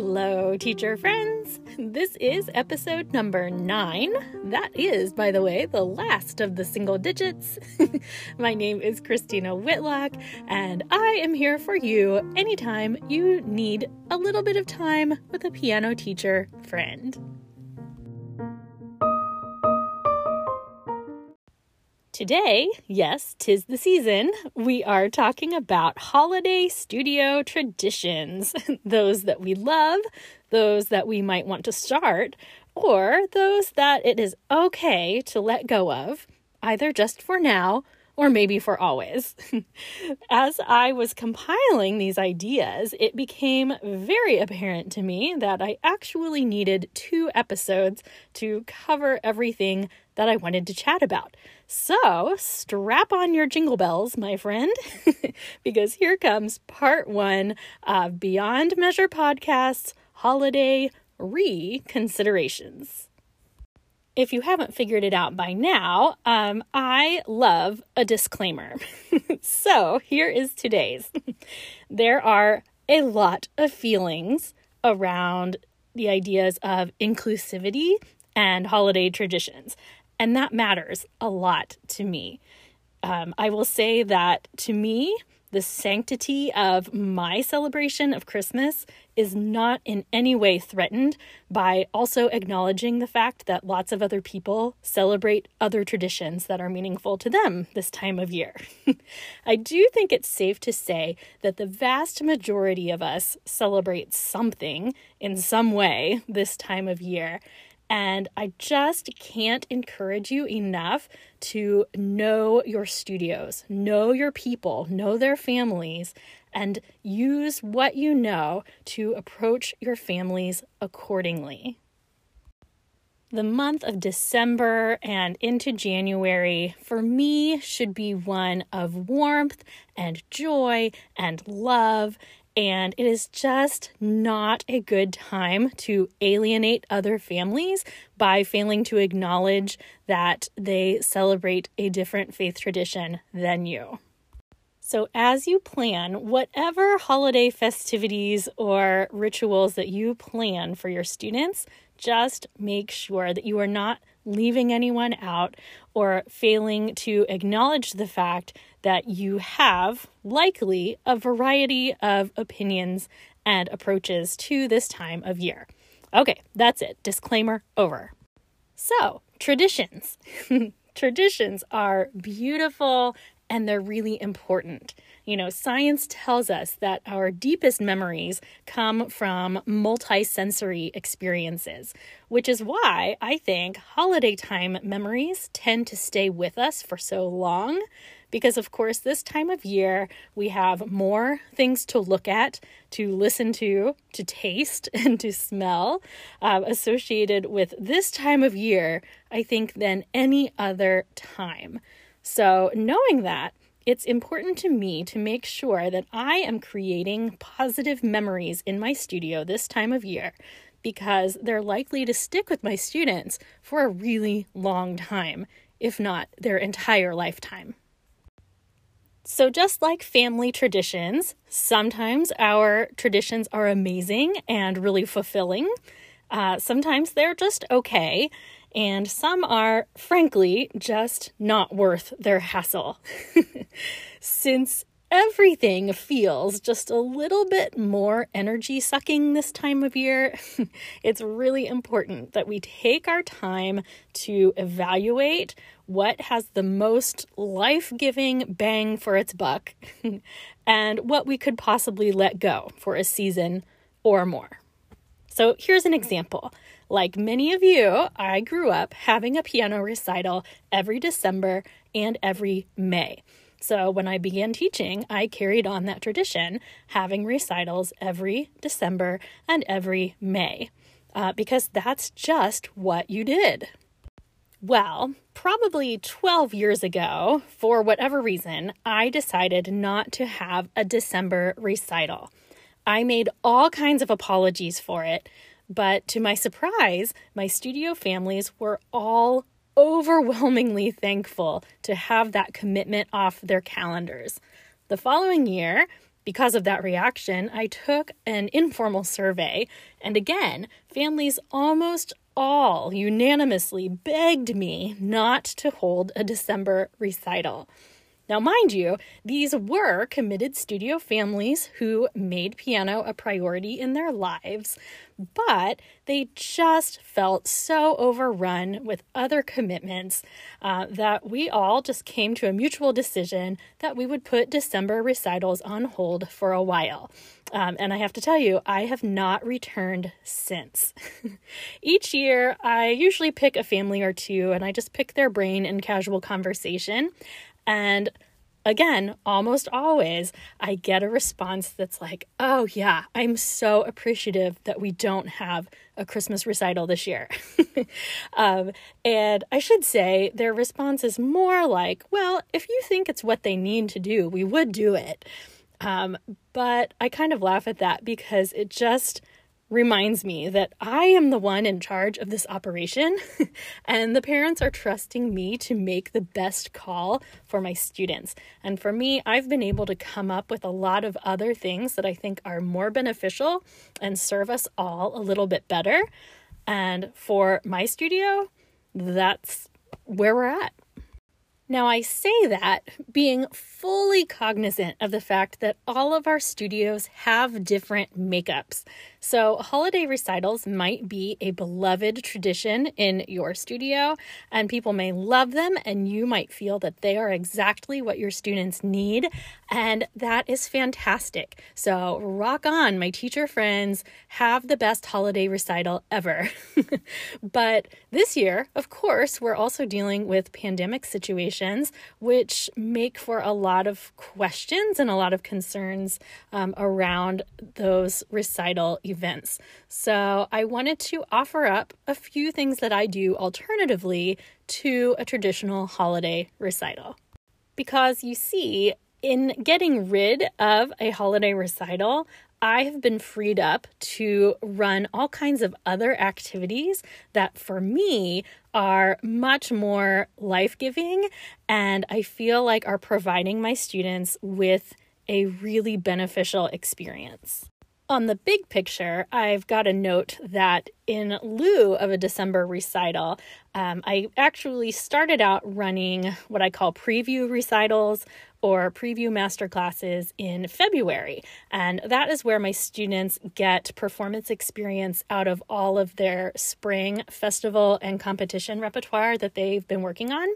Hello, teacher friends. This is episode number nine. That is, by the way, the last of the single digits. My name is Christina Whitlock, and I am here for you anytime you need a little bit of time with a piano teacher friend. Today, yes, tis the season, we are talking about holiday studio traditions. those that we love, those that we might want to start, or those that it is okay to let go of, either just for now or maybe for always. As I was compiling these ideas, it became very apparent to me that I actually needed two episodes to cover everything that I wanted to chat about. So, strap on your jingle bells, my friend, because here comes part one of Beyond Measure Podcast's holiday reconsiderations if you haven't figured it out by now, um, I love a disclaimer. so here is today's. there are a lot of feelings around the ideas of inclusivity and holiday traditions, and that matters a lot to me. Um, I will say that to me, the sanctity of my celebration of Christmas is not in any way threatened by also acknowledging the fact that lots of other people celebrate other traditions that are meaningful to them this time of year. I do think it's safe to say that the vast majority of us celebrate something in some way this time of year. And I just can't encourage you enough to know your studios, know your people, know their families, and use what you know to approach your families accordingly. The month of December and into January for me should be one of warmth and joy and love and it is just not a good time to alienate other families by failing to acknowledge that they celebrate a different faith tradition than you. So, as you plan whatever holiday festivities or rituals that you plan for your students, just make sure that you are not leaving anyone out or failing to acknowledge the fact that you have likely a variety of opinions and approaches to this time of year. Okay, that's it. Disclaimer over. So, traditions. traditions are beautiful and they're really important. You know, science tells us that our deepest memories come from multisensory experiences, which is why I think holiday time memories tend to stay with us for so long. Because, of course, this time of year we have more things to look at, to listen to, to taste, and to smell uh, associated with this time of year, I think, than any other time. So, knowing that, it's important to me to make sure that I am creating positive memories in my studio this time of year because they're likely to stick with my students for a really long time, if not their entire lifetime. So, just like family traditions, sometimes our traditions are amazing and really fulfilling. Uh, sometimes they're just okay and some are, frankly, just not worth their hassle. Since everything feels just a little bit more energy sucking this time of year, it's really important that we take our time to evaluate what has the most life giving bang for its buck and what we could possibly let go for a season or more. So here's an example. Like many of you, I grew up having a piano recital every December and every May. So when I began teaching, I carried on that tradition, having recitals every December and every May, uh, because that's just what you did. Well, probably 12 years ago, for whatever reason, I decided not to have a December recital. I made all kinds of apologies for it, but to my surprise, my studio families were all overwhelmingly thankful to have that commitment off their calendars. The following year, because of that reaction, I took an informal survey, and again, families almost all unanimously begged me not to hold a December recital. Now, mind you, these were committed studio families who made piano a priority in their lives, but they just felt so overrun with other commitments uh, that we all just came to a mutual decision that we would put December recitals on hold for a while. Um, and I have to tell you, I have not returned since. Each year, I usually pick a family or two and I just pick their brain in casual conversation. And again, almost always, I get a response that's like, oh, yeah, I'm so appreciative that we don't have a Christmas recital this year. um, and I should say, their response is more like, well, if you think it's what they need to do, we would do it. Um, but I kind of laugh at that because it just reminds me that I am the one in charge of this operation, and the parents are trusting me to make the best call for my students. And for me, I've been able to come up with a lot of other things that I think are more beneficial and serve us all a little bit better. And for my studio, that's where we're at. Now, I say that being fully cognizant of the fact that all of our studios have different makeups. So, holiday recitals might be a beloved tradition in your studio, and people may love them, and you might feel that they are exactly what your students need, and that is fantastic. So, rock on, my teacher friends, have the best holiday recital ever. but this year, of course, we're also dealing with pandemic situations, which make for a lot of questions and a lot of concerns um, around those recital events. So I wanted to offer up a few things that I do alternatively to a traditional holiday recital. Because you see, in getting rid of a holiday recital, I have been freed up to run all kinds of other activities that for me are much more life giving and I feel like are providing my students with a really beneficial experience. On the big picture, I've got a note that in lieu of a December recital, um, I actually started out running what I call preview recitals or preview master classes in February. And that is where my students get performance experience out of all of their spring festival and competition repertoire that they've been working on.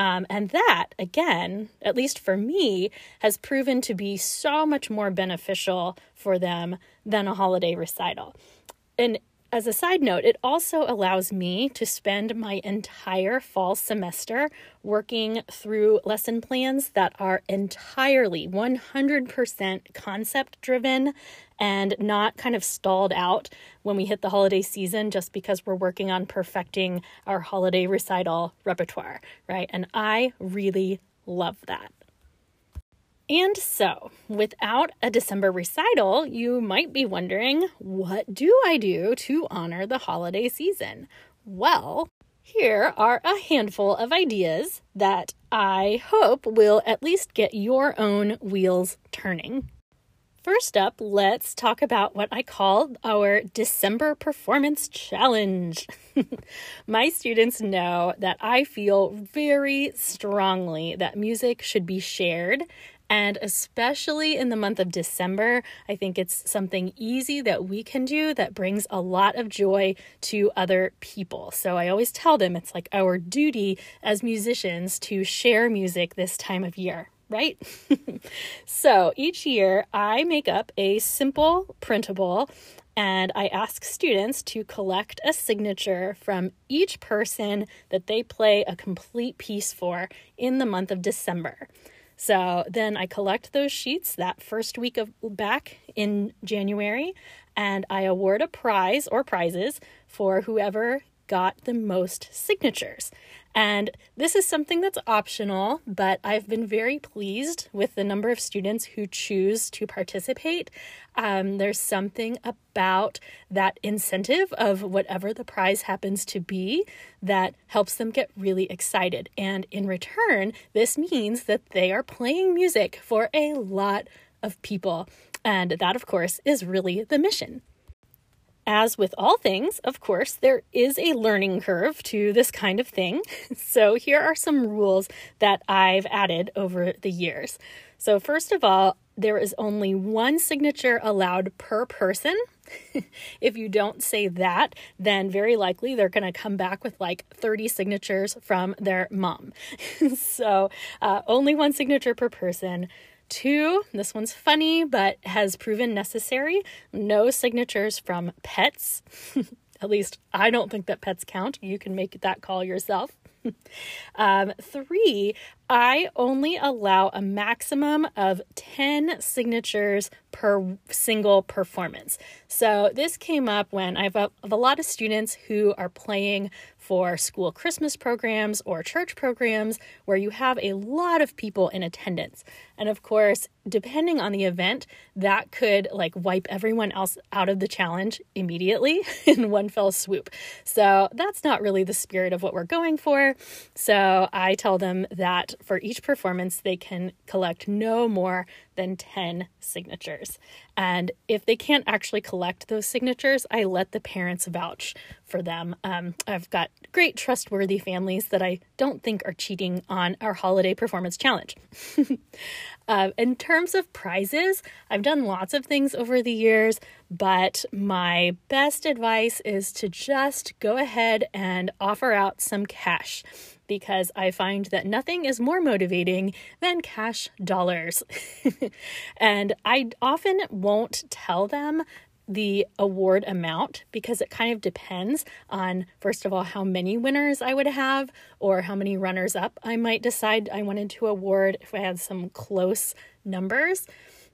Um, and that, again, at least for me, has proven to be so much more beneficial for them than a holiday recital. And as a side note, it also allows me to spend my entire fall semester working through lesson plans that are entirely 100% concept driven and not kind of stalled out when we hit the holiday season just because we're working on perfecting our holiday recital repertoire, right? And I really love that. And so, without a December recital, you might be wondering what do I do to honor the holiday season? Well, here are a handful of ideas that I hope will at least get your own wheels turning. First up, let's talk about what I call our December Performance Challenge. My students know that I feel very strongly that music should be shared and especially in the month of December, I think it's something easy that we can do that brings a lot of joy to other people. So I always tell them it's like our duty as musicians to share music this time of year right? so each year I make up a simple printable and I ask students to collect a signature from each person that they play a complete piece for in the month of December. So then I collect those sheets that first week of back in January and I award a prize or prizes for whoever got the most signatures. And this is something that's optional, but I've been very pleased with the number of students who choose to participate. Um, there's something about that incentive of whatever the prize happens to be that helps them get really excited. And in return, this means that they are playing music for a lot of people. And that, of course, is really the mission. As with all things, of course, there is a learning curve to this kind of thing. So, here are some rules that I've added over the years. So, first of all, there is only one signature allowed per person. if you don't say that, then very likely they're going to come back with like 30 signatures from their mom. so, uh, only one signature per person. Two, this one's funny but has proven necessary no signatures from pets. At least I don't think that pets count. You can make that call yourself. um, three, I only allow a maximum of 10 signatures per single performance. So this came up when I have a, a lot of students who are playing for school Christmas programs or church programs where you have a lot of people in attendance. And of course, depending on the event, that could like wipe everyone else out of the challenge immediately in one fell swoop. So that's not really the spirit of what we're going for. So I tell them that for each performance, they can collect no more than 10 signatures. And if they can't actually collect those signatures, I let the parents vouch for them. Um, I've got great, trustworthy families that I don't think are cheating on our holiday performance challenge. uh, in terms of prizes, I've done lots of things over the years, but my best advice is to just go ahead and offer out some cash because I find that nothing is more motivating than cash dollars. and I often won't tell them the award amount because it kind of depends on, first of all, how many winners I would have or how many runners up I might decide I wanted to award if I had some close numbers.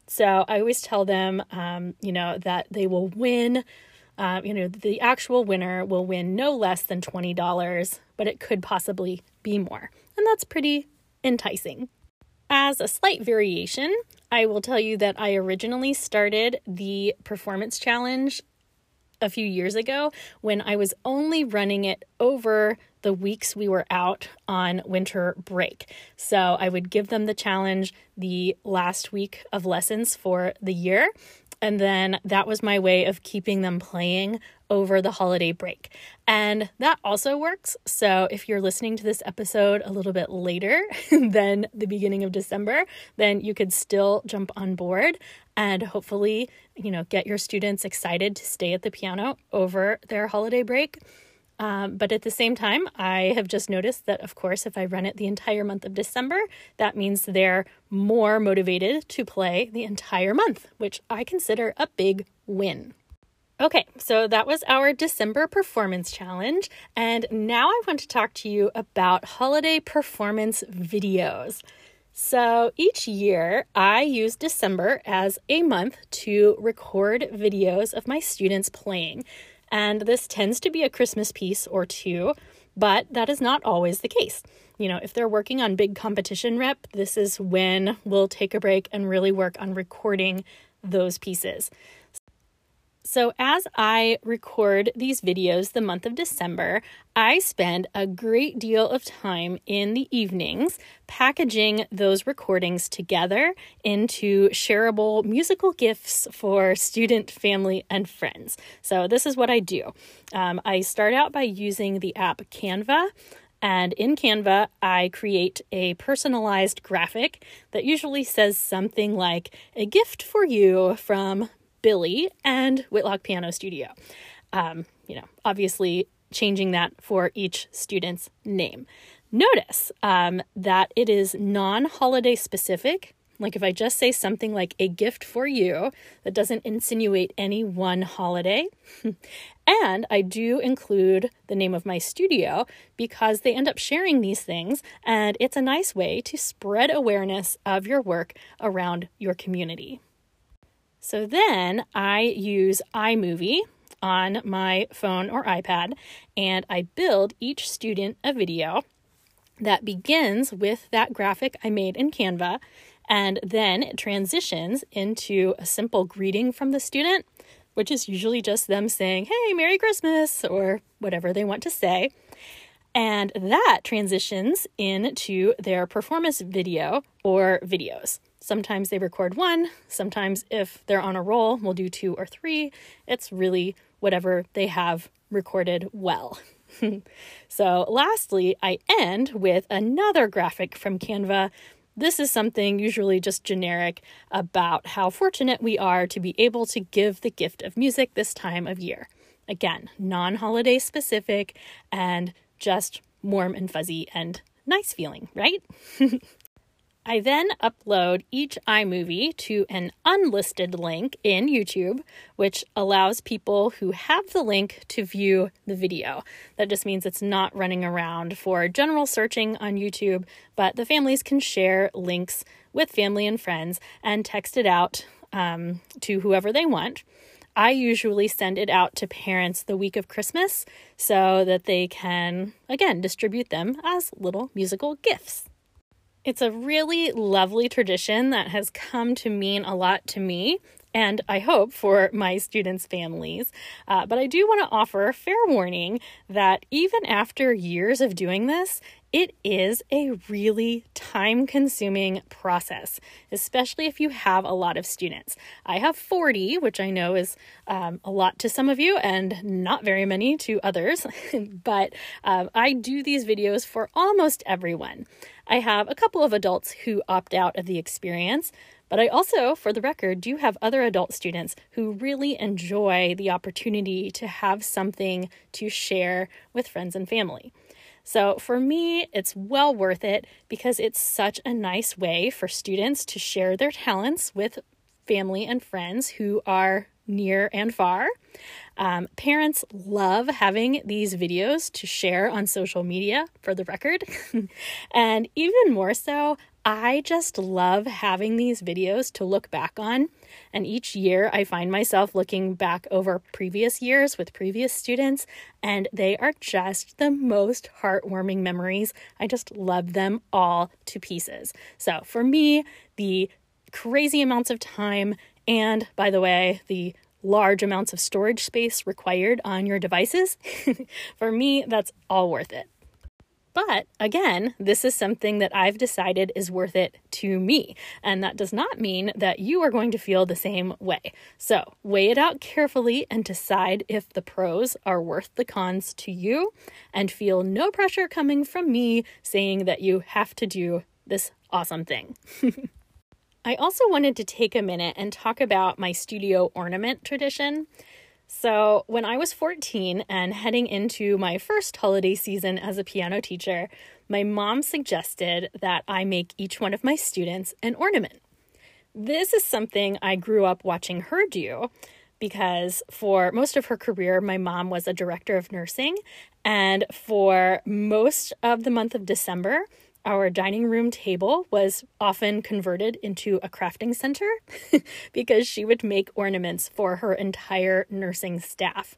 So I always tell them, um, you know, that they will win uh, you know, the actual winner will win no less than $20, but it could possibly be more. And that's pretty enticing. As a slight variation, I will tell you that I originally started the performance challenge a few years ago when I was only running it over the weeks we were out on winter break. So I would give them the challenge the last week of lessons for the year, and then that was my way of keeping them playing over the holiday break. And that also works. So if you're listening to this episode a little bit later than the beginning of December, then you could still jump on board and hopefully, you know, get your students excited to stay at the piano over their holiday break. Um, but at the same time, I have just noticed that, of course, if I run it the entire month of December, that means they're more motivated to play the entire month, which I consider a big win. Okay, so that was our December performance challenge. And now I want to talk to you about holiday performance videos. So each year, I use December as a month to record videos of my students playing. And this tends to be a Christmas piece or two, but that is not always the case. You know, if they're working on big competition rep, this is when we'll take a break and really work on recording those pieces. So, as I record these videos the month of December, I spend a great deal of time in the evenings packaging those recordings together into shareable musical gifts for student, family, and friends. So, this is what I do um, I start out by using the app Canva. And in Canva, I create a personalized graphic that usually says something like, A gift for you from Billy and Whitlock Piano Studio. Um, you know, obviously changing that for each student's name. Notice um, that it is non holiday specific. Like if I just say something like a gift for you, that doesn't insinuate any one holiday. and I do include the name of my studio because they end up sharing these things, and it's a nice way to spread awareness of your work around your community. So then I use iMovie on my phone or iPad and I build each student a video that begins with that graphic I made in Canva and then it transitions into a simple greeting from the student, which is usually just them saying, Hey, Merry Christmas, or whatever they want to say. And that transitions into their performance video or videos. Sometimes they record one. Sometimes, if they're on a roll, we'll do two or three. It's really whatever they have recorded well. so, lastly, I end with another graphic from Canva. This is something usually just generic about how fortunate we are to be able to give the gift of music this time of year. Again, non holiday specific and just warm and fuzzy and nice feeling, right? I then upload each iMovie to an unlisted link in YouTube, which allows people who have the link to view the video. That just means it's not running around for general searching on YouTube, but the families can share links with family and friends and text it out um, to whoever they want. I usually send it out to parents the week of Christmas so that they can, again, distribute them as little musical gifts. It's a really lovely tradition that has come to mean a lot to me and I hope for my students' families. Uh, but I do want to offer a fair warning that even after years of doing this, it is a really time consuming process, especially if you have a lot of students. I have 40, which I know is um, a lot to some of you and not very many to others, but um, I do these videos for almost everyone. I have a couple of adults who opt out of the experience, but I also, for the record, do have other adult students who really enjoy the opportunity to have something to share with friends and family. So for me, it's well worth it because it's such a nice way for students to share their talents with family and friends who are near and far. Um, parents love having these videos to share on social media, for the record. and even more so, I just love having these videos to look back on. And each year, I find myself looking back over previous years with previous students, and they are just the most heartwarming memories. I just love them all to pieces. So, for me, the crazy amounts of time, and by the way, the large amounts of storage space required on your devices, for me, that's all worth it. But again, this is something that I've decided is worth it to me. And that does not mean that you are going to feel the same way. So weigh it out carefully and decide if the pros are worth the cons to you, and feel no pressure coming from me saying that you have to do this awesome thing. I also wanted to take a minute and talk about my studio ornament tradition. So, when I was 14 and heading into my first holiday season as a piano teacher, my mom suggested that I make each one of my students an ornament. This is something I grew up watching her do because for most of her career, my mom was a director of nursing. And for most of the month of December, our dining room table was often converted into a crafting center because she would make ornaments for her entire nursing staff.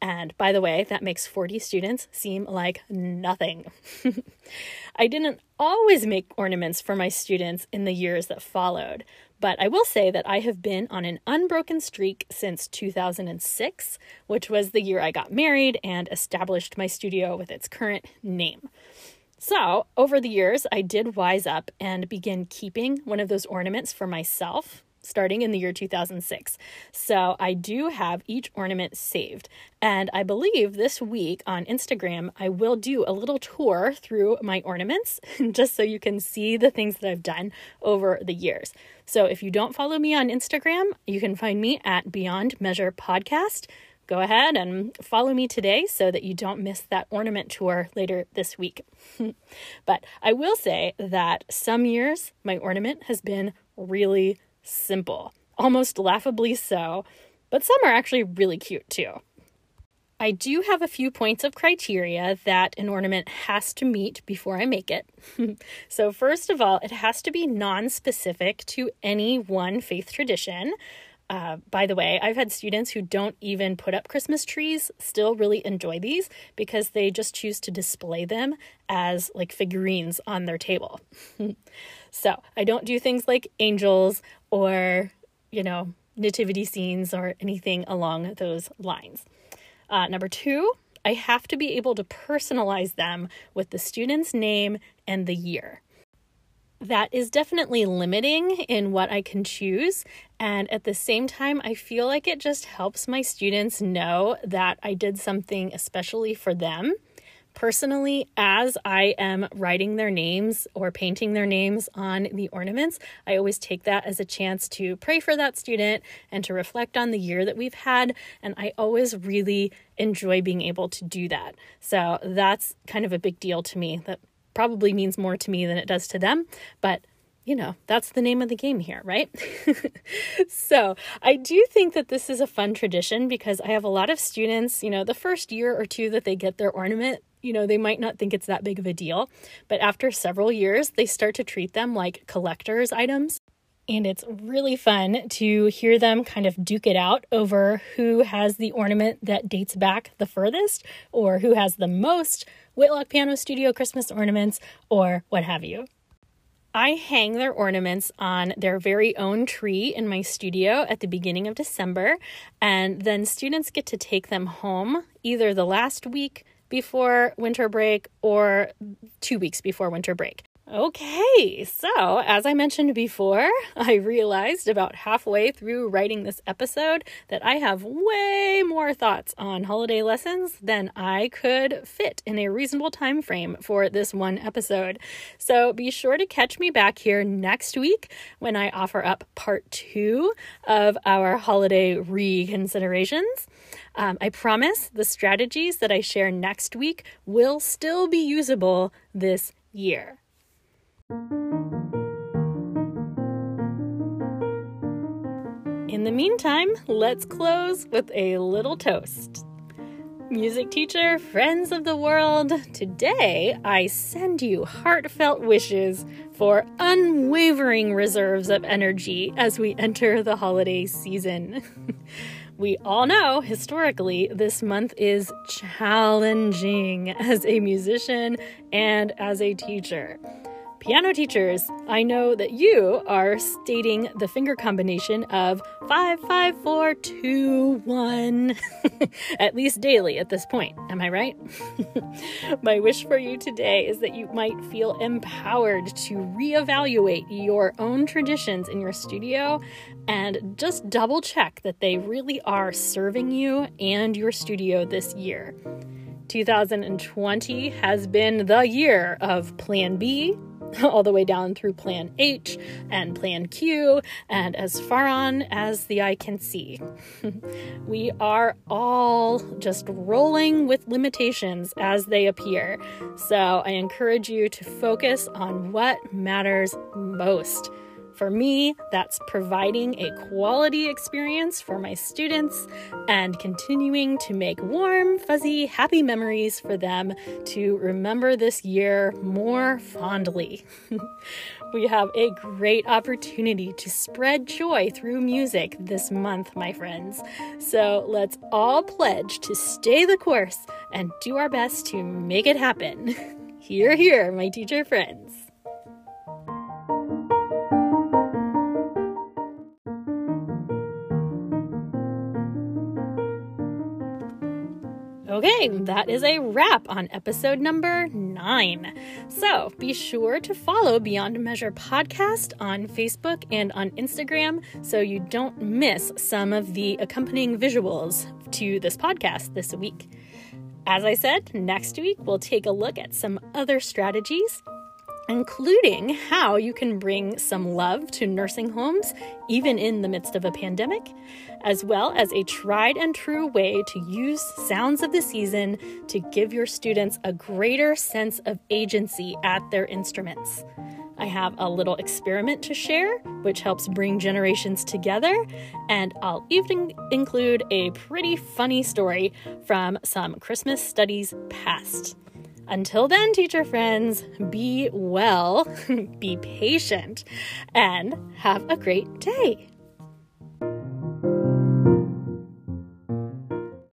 And by the way, that makes 40 students seem like nothing. I didn't always make ornaments for my students in the years that followed, but I will say that I have been on an unbroken streak since 2006, which was the year I got married and established my studio with its current name. So, over the years, I did wise up and begin keeping one of those ornaments for myself starting in the year 2006. So, I do have each ornament saved. And I believe this week on Instagram, I will do a little tour through my ornaments just so you can see the things that I've done over the years. So, if you don't follow me on Instagram, you can find me at Beyond Measure Podcast go ahead and follow me today so that you don't miss that ornament tour later this week. but I will say that some years my ornament has been really simple, almost laughably so, but some are actually really cute too. I do have a few points of criteria that an ornament has to meet before I make it. so, first of all, it has to be non specific to any one faith tradition. Uh, by the way, I've had students who don't even put up Christmas trees still really enjoy these because they just choose to display them as like figurines on their table. so I don't do things like angels or, you know, nativity scenes or anything along those lines. Uh, number two, I have to be able to personalize them with the student's name and the year. That is definitely limiting in what I can choose. And at the same time, I feel like it just helps my students know that I did something especially for them. Personally, as I am writing their names or painting their names on the ornaments, I always take that as a chance to pray for that student and to reflect on the year that we've had. And I always really enjoy being able to do that. So that's kind of a big deal to me. That probably means more to me than it does to them, but you know, that's the name of the game here, right? so, I do think that this is a fun tradition because I have a lot of students, you know, the first year or two that they get their ornament, you know, they might not think it's that big of a deal, but after several years, they start to treat them like collector's items. And it's really fun to hear them kind of duke it out over who has the ornament that dates back the furthest or who has the most Whitlock Piano Studio Christmas ornaments, or what have you. I hang their ornaments on their very own tree in my studio at the beginning of December, and then students get to take them home either the last week before winter break or two weeks before winter break. Okay, so as I mentioned before, I realized about halfway through writing this episode that I have way more thoughts on holiday lessons than I could fit in a reasonable time frame for this one episode. So be sure to catch me back here next week when I offer up part two of our holiday reconsiderations. Um, I promise the strategies that I share next week will still be usable this year. In the meantime, let's close with a little toast. Music teacher, friends of the world, today I send you heartfelt wishes for unwavering reserves of energy as we enter the holiday season. we all know historically this month is challenging as a musician and as a teacher. Piano teachers, I know that you are stating the finger combination of 55421 at least daily at this point. Am I right? My wish for you today is that you might feel empowered to reevaluate your own traditions in your studio and just double check that they really are serving you and your studio this year. 2020 has been the year of Plan B, all the way down through Plan H and Plan Q, and as far on as the eye can see. we are all just rolling with limitations as they appear. So I encourage you to focus on what matters most. For me, that's providing a quality experience for my students and continuing to make warm, fuzzy, happy memories for them to remember this year more fondly. we have a great opportunity to spread joy through music this month, my friends. So let's all pledge to stay the course and do our best to make it happen. Hear, hear, my teacher friends. Okay, that is a wrap on episode number nine. So be sure to follow Beyond Measure Podcast on Facebook and on Instagram so you don't miss some of the accompanying visuals to this podcast this week. As I said, next week we'll take a look at some other strategies including how you can bring some love to nursing homes even in the midst of a pandemic, as well as a tried and true way to use sounds of the season to give your students a greater sense of agency at their instruments. I have a little experiment to share, which helps bring generations together, and I'll even include a pretty funny story from some Christmas studies past. Until then, teacher friends, be well, be patient, and have a great day.